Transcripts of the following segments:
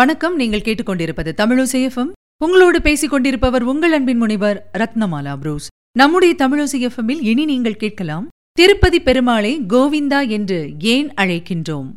வணக்கம். நீங்கள் கேட்டுக்கொண்டிருப்பது தமிழோசைஎஃப்எம் உங்களோடு பேசிக் கொண்டிருப்பவர் உங்கள் அன்பின் முனைவர் ரத்னமாலா புரூஸ். நம்முடைய தமிழோசைஎஃப்எம்மில் இனி நீங்கள் கேட்கலாம் திருப்பதி பெருமாளை கோவிந்தா என்று ஏன் அழைக்கின்றோம்?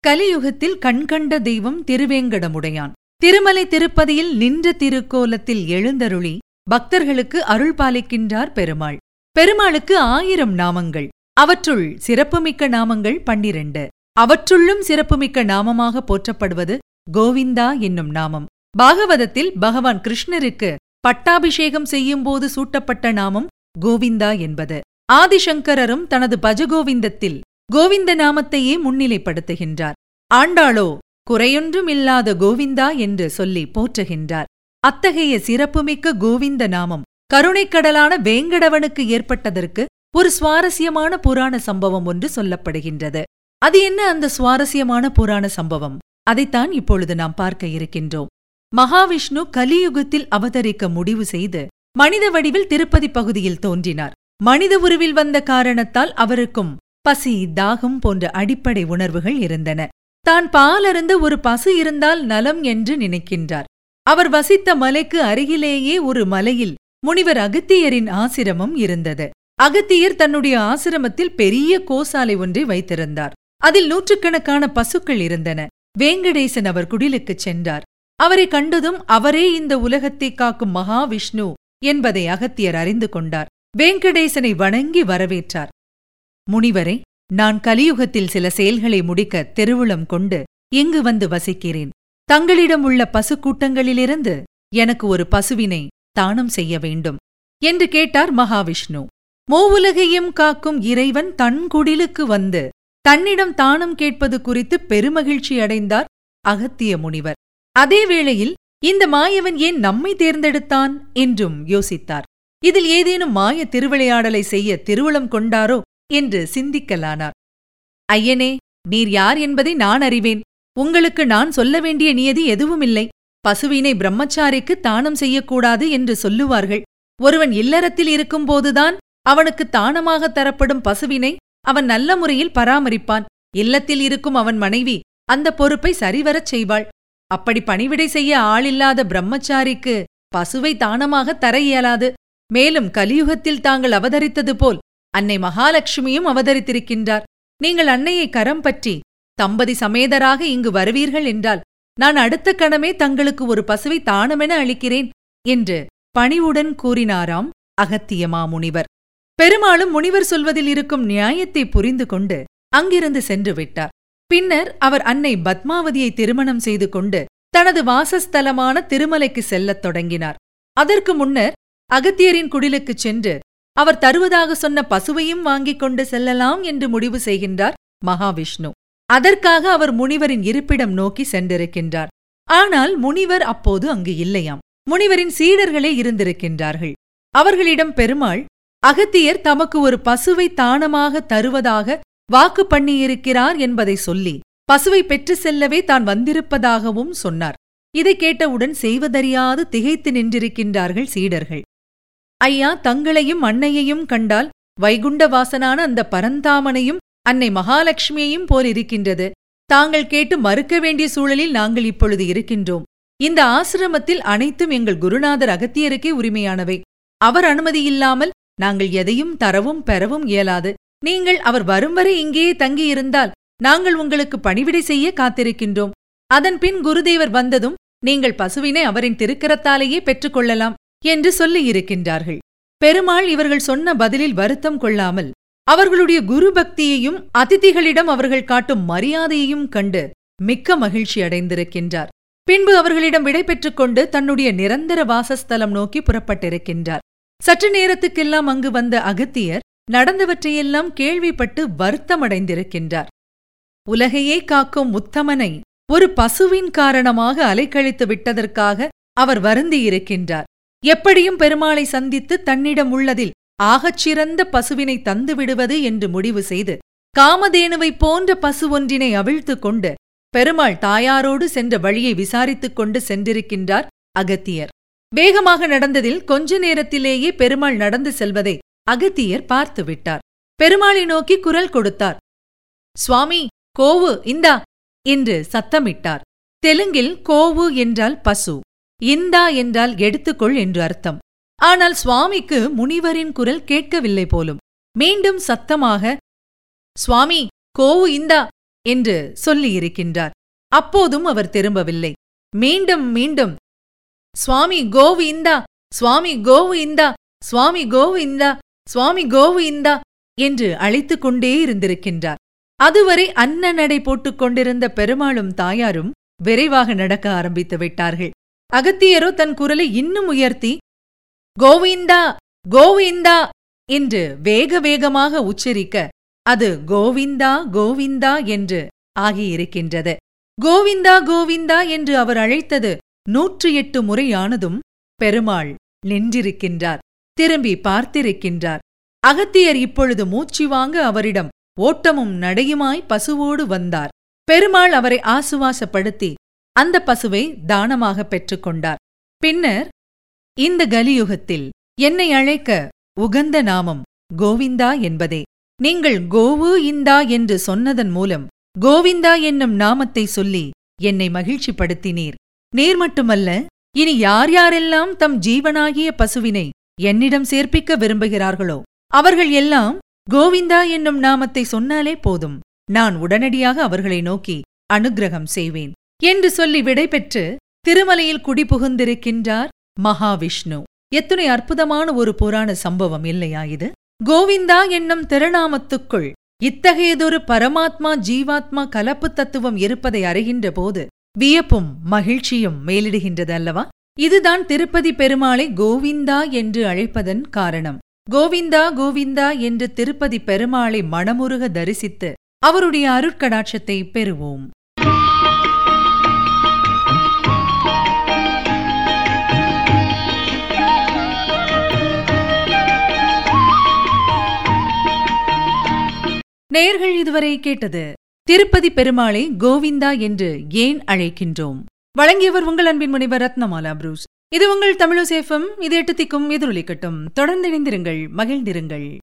கலியுகத்தில் கண்கண்ட தெய்வம் திருவேங்கடமுடையான். திருமலை திருப்பதியில் நின்ற திருக்கோலத்தில் எழுந்தருளி பக்தர்களுக்கு அருள் பாலிக்கின்றார் பெருமாள். பெருமாளுக்கு ஆயிரம் நாமங்கள். அவற்றுள் சிறப்புமிக்க நாமங்கள் பன்னிரண்டு. அவற்றுள்ளும் சிறப்புமிக்க நாமமாக போற்றப்படுவது கோவிந்தா என்னும் நாமம். பாகவதத்தில் பகவான் கிருஷ்ணருக்கு பட்டாபிஷேகம் செய்யும்போது சூட்டப்பட்ட நாமம் கோவிந்தா என்பது. ஆதிசங்கரரும் தனது பஜகோவிந்தத்தில் கோவிந்த நாமத்தையே முன்னிலைப்படுத்துகின்றார். ஆண்டாளோ குறையொன்றும் இல்லாத கோவிந்தா என்று சொல்லி போற்றுகின்றார். அத்தகைய சிறப்புமிக்க கோவிந்த நாமம் கருணைக்கடலான வேங்கடவனுக்கு ஏற்பட்டதற்கு ஒரு சுவாரஸ்யமான புராண சம்பவம் ஒன்று சொல்லப்படுகின்றது. அது என்ன அந்த சுவாரஸ்யமான புராண சம்பவம்? அதைத்தான் இப்பொழுது நாம் பார்க்க இருக்கின்றோம். மகாவிஷ்ணு கலியுகத்தில் அவதரிக்க முடிவு செய்து மனித வடிவில் திருப்பதி பகுதியில் தோன்றினார். மனித உருவில் வந்த காரணத்தால் அவருக்கும் பசி தாகம் போன்ற அடிப்படை உணர்வுகள் இருந்தன. தான் பாலருந்த ஒரு பசு இருந்தால் நலம் என்று நினைக்கின்றார். அவர் வசித்த மலைக்கு அருகிலேயே ஒரு மலையில் முனிவர் அகத்தியரின் ஆசிரமம் இருந்தது. அகத்தியர் தன்னுடைய ஆசிரமத்தில் பெரிய கோசாலை ஒன்றை வைத்திருந்தார். அதில் நூற்றுக்கணக்கான பசுக்கள் இருந்தன. வேங்கடேசன் அவர் குடிலுக்குச் சென்றார். அவரை கண்டதும் அவரே இந்த உலகத்தை காக்கும் மகாவிஷ்ணு என்பதை அகத்தியர் அறிந்து கொண்டார். வேங்கடேசனை வணங்கி வரவேற்றார். முனிவரே நான் கலியுகத்தில் சில செயல்களை முடிக்க தெருவுளம் கொண்டு இங்கு வந்து வசிக்கிறேன். தங்களிடம் உள்ள பசுக்கூட்டங்களிலிருந்து எனக்கு ஒரு பசுவினை தானம் செய்ய வேண்டும் என்று கேட்டார் மகாவிஷ்ணு. மூவுலகையும் காக்கும் இறைவன் தன் குடிலுக்கு வந்து தன்னிடம் தானம் கேட்பது குறித்து பெருமகிழ்ச்சி அடைந்தார் அகத்திய முனிவர். அதே வேளையில் இந்த மாயவன் ஏன் நம்மை தேர்ந்தெடுத்தான்? என்றும் யோசித்தார். இதில் ஏதேனும் மாய திருவிளையாடலை செய்ய திருவுளம் கொண்டாரோ என்று சிந்திக்கலானார். ஐயனே நீர் யார் என்பதை நான் அறிவேன். உங்களுக்கு நான் சொல்ல வேண்டிய நியதி எதுவுமில்லை. பசுவினை பிரம்மச்சாரிக்கு தானம் செய்யக்கூடாது என்று சொல்லுவார்கள். ஒருவன் இல்லறத்தில் இருக்கும்போதுதான் அவனுக்கு தானமாக தரப்படும் பசுவினை அவன் நல்ல முறையில் பராமரிப்பான். இல்லத்தில் இருக்கும் அவன் மனைவி அந்த பொறுப்பை சரிவரச் செய்வாள். அப்படி பணிவிடை செய்ய ஆளில்லாத பிரம்மச்சாரிக்கு பசுவை தானமாக தர இயலாது. மேலும் கலியுகத்தில் தாங்கள் அவதரித்தது போல் அன்னை மகாலட்சுமியும் அவதரித்திருக்கின்றார். நீங்கள் அன்னையை கரம் பற்றி தம்பதி சமேதராக இங்கு வருவீர்கள் என்றால் நான் அடுத்த கணமே தங்களுக்கு ஒரு பசுவை தானமென அளிக்கிறேன் என்று பணிவுடன் கூறினாராம் அகத்தியமா முனிவர். பெருமாளும் முனிவர் சொல்வதில் இருக்கும் நியாயத்தை புரிந்து கொண்டு அங்கிருந்து சென்று விட்டார். பின்னர் அவர் அன்னை பத்மாவதியை திருமணம் செய்து கொண்டு தனது வாசஸ்தலமான திருமலைக்கு செல்லத் தொடங்கினார். அதற்கு முன்னர் அகத்தியரின் குடிலுக்குச் சென்று அவர் தருவதாக சொன்ன பசுவையும் வாங்கிக் கொண்டு செல்லலாம் என்று முடிவு செய்கின்றார் மகாவிஷ்ணு. அதற்காக அவர் முனிவரின் இருப்பிடம் நோக்கி சென்றிருக்கின்றார். ஆனால் முனிவர் அப்போது அங்கு இல்லையாம். முனிவரின் சீடர்களே இருந்திருக்கின்றார்கள். அவர்களிடம் பெருமாள் அகத்தியர் தமக்கு ஒரு பசுவை தானமாக தருவதாக வாக்கு பண்ணியிருக்கிறார் என்பதை சொல்லி பசுவை பெற்று செல்லவே தான் வந்திருப்பதாகவும் சொன்னார். இதை கேட்டவுடன் செய்வதறியாது திகைத்து நின்றிருக்கின்றார்கள் சீடர்கள். ஐயா தங்களையும் அன்னையையும் கண்டால் வைகுண்டவாசனான அந்த பரந்தாமனையும் அன்னை மகாலட்சுமியையும் போல் இருக்கின்றது தாங்கள் கேட்டு மறுக்க வேண்டிய சூழலில் நாங்கள் இப்பொழுது இருக்கின்றோம். இந்த ஆசிரமத்தில் அனைத்தும் எங்கள் குருநாதர் அகத்தியருக்கே உரிமையானவை. அவர் அனுமதியில்லாமல் நாங்கள் எதையும் தரவும் பெறவும் இயலாது. நீங்கள் அவர் வரும் வரை இங்கேயே தங்கியிருந்தால் நாங்கள் உங்களுக்கு பணிவிடை செய்ய காத்திருக்கின்றோம். அதன்பின் குருதேவர் வந்ததும் நீங்கள் பசுவினை அவரின் திருக்கரத்தாலேயே பெற்றுக்கொள்ளலாம். என்று சொல்லியிருக்கின்றார்கள் பெருமாள் இவர்கள் சொன்ன பதிலில் வருத்தம் கொள்ளாமல் அவர்களுடைய குரு பக்தியையும் அதிதிகளிடம் அவர்கள் காட்டும் மரியாதையையும் கண்டு மிக்க மகிழ்ச்சி அடைந்திருக்கின்றார். பின்பு அவர்களிடம் விடை கொண்டு தன்னுடைய நிரந்தர வாசஸ்தலம் நோக்கி புறப்பட்டிருக்கின்றார். சற்று நேரத்துக்கெல்லாம் அங்கு வந்த அகத்தியர் நடந்தவற்றையெல்லாம் கேள்விப்பட்டு வருத்தமடைந்திருக்கின்றார். உலகையே காக்கும் உத்தமனை ஒரு பசுவின் காரணமாக அலைக்கழித்து விட்டதற்காக அவர் வருந்தியிருக்கின்றார். எப்படியும் பெருமாளை சந்தித்து தன்னிடம் உள்ளதில் ஆகச் சிறந்த பசுவினை தந்துவிடுவது என்று முடிவு செய்து காமதேனுவைப் போன்ற பசு ஒன்றினை அவிழ்த்துக் கொண்டு பெருமாள் தாயாரோடு சென்ற வழியை விசாரித்துக் கொண்டு சென்றிருக்கின்றார் அகத்தியர். வேகமாக நடந்ததில் கொஞ்ச நேரத்திலேயே பெருமாள் நடந்து செல்வதை அகத்தியர் பார்த்துவிட்டார் பெருமாளை நோக்கி குரல் கொடுத்தார். சுவாமி கோவு இந்தா என்று சத்தமிட்டார். தெலுங்கில் கோவு என்றால் பசு. இந்தா என்றால் எடுத்துக்கொள் என்று அர்த்தம். ஆனால் சுவாமிக்கு முனிவரின் குரல் கேட்கவில்லை போலும். மீண்டும் சத்தமாக சுவாமி கோவு இந்தா என்று சொல்லியிருக்கின்றார் அப்போதும் அவர் திரும்பவில்லை. மீண்டும் மீண்டும் சுவாமி கோவு இந்தா சுவாமி கோவு இந்தா சுவாமி கோவு இந்தா சுவாமி கோவு இந்தா என்று அழைத்துக் கொண்டே இருந்திருக்கின்றார். அதுவரை அன்ன நடை போட்டுக் கொண்டிருந்த பெருமாளும் தாயாரும் விரைவாக நடக்க ஆரம்பித்து விட்டார்கள். அகத்தியரோ தன் குரலை இன்னும் உயர்த்தி கோவிந்தா கோவிந்தா என்று வேக வேகமாக உச்சரிக்க அது கோவிந்தா கோவிந்தா என்று ஆகியிருக்கின்றது. கோவிந்தா கோவிந்தா என்று அவர் அழைத்தது நூற்றி எட்டு முறையானதும் பெருமாள் நின்றிருக்கின்றார் திரும்பி பார்த்திருக்கின்றார். அகத்தியர் இப்பொழுது மூச்சு வாங்க அவரிடம் ஓட்டமும் நடையுமாய் பசுவோடு வந்தார். பெருமாள் அவரை ஆசுவாசப்படுத்தி அந்த பசுவை தானமாக பெற்றுக்கொண்டார். பின்னர் இந்த கலியுகத்தில் என்னை அழைக்க உகந்த நாமம் கோவிந்தா என்பதே. நீங்கள் கோவு இந்தா என்று சொன்னதன் மூலம் கோவிந்தா என்னும் நாமத்தை சொல்லி என்னை மகிழ்ச்சிப்படுத்தினீர். நீர் மட்டுமல்ல இனி யார் யாரெல்லாம் தம் ஜீவனாகிய பசுவினை என்னிடம் சேர்ப்பிக்க விரும்புகிறார்களோ அவர்கள் எல்லாம் கோவிந்தா என்னும் நாமத்தை சொன்னாலே போதும். நான் உடனடியாக அவர்களை நோக்கி அனுக்கிரகம் செய்வேன். என்று சொல்லி விடைபெற்று திருமலையில் குடிபுகுந்திருக்கின்றார் மகாவிஷ்ணு. எத்தனை அற்புதமான ஒரு புராண சம்பவம் இல்லையா இது? கோவிந்தா என்னும் திருநாமத்துக்குள் இத்தகையதொரு பரமாத்மா ஜீவாத்மா கலப்பு தத்துவம் இருப்பதை அறிகின்ற போது வியப்பும் மகிழ்ச்சியும் மேலிடுகின்றது அல்லவா? இதுதான் திருப்பதி பெருமாளை கோவிந்தா என்று அழைப்பதன் காரணம். கோவிந்தா கோவிந்தா என்று திருப்பதி பெருமாளை மனமுருக தரிசித்து அவருடைய அருட்கடாட்சத்தை பெறுவோம். நேர்கள் இதுவரை கேட்டது திருப்பதி பெருமாளை கோவிந்தா என்று ஏன் அழைக்கின்றோம்? வழங்கியவர் உங்கள் அன்பின் முனைவர் ரத்னமாலா புரூஸ். இது உங்கள் தமிழசேஃபம் இது எட்டு திக்கும் எதிரொலிக்கட்டும். தொடர்ந்து இணைந்திருங்கள் மகிழ்ந்திருங்கள்.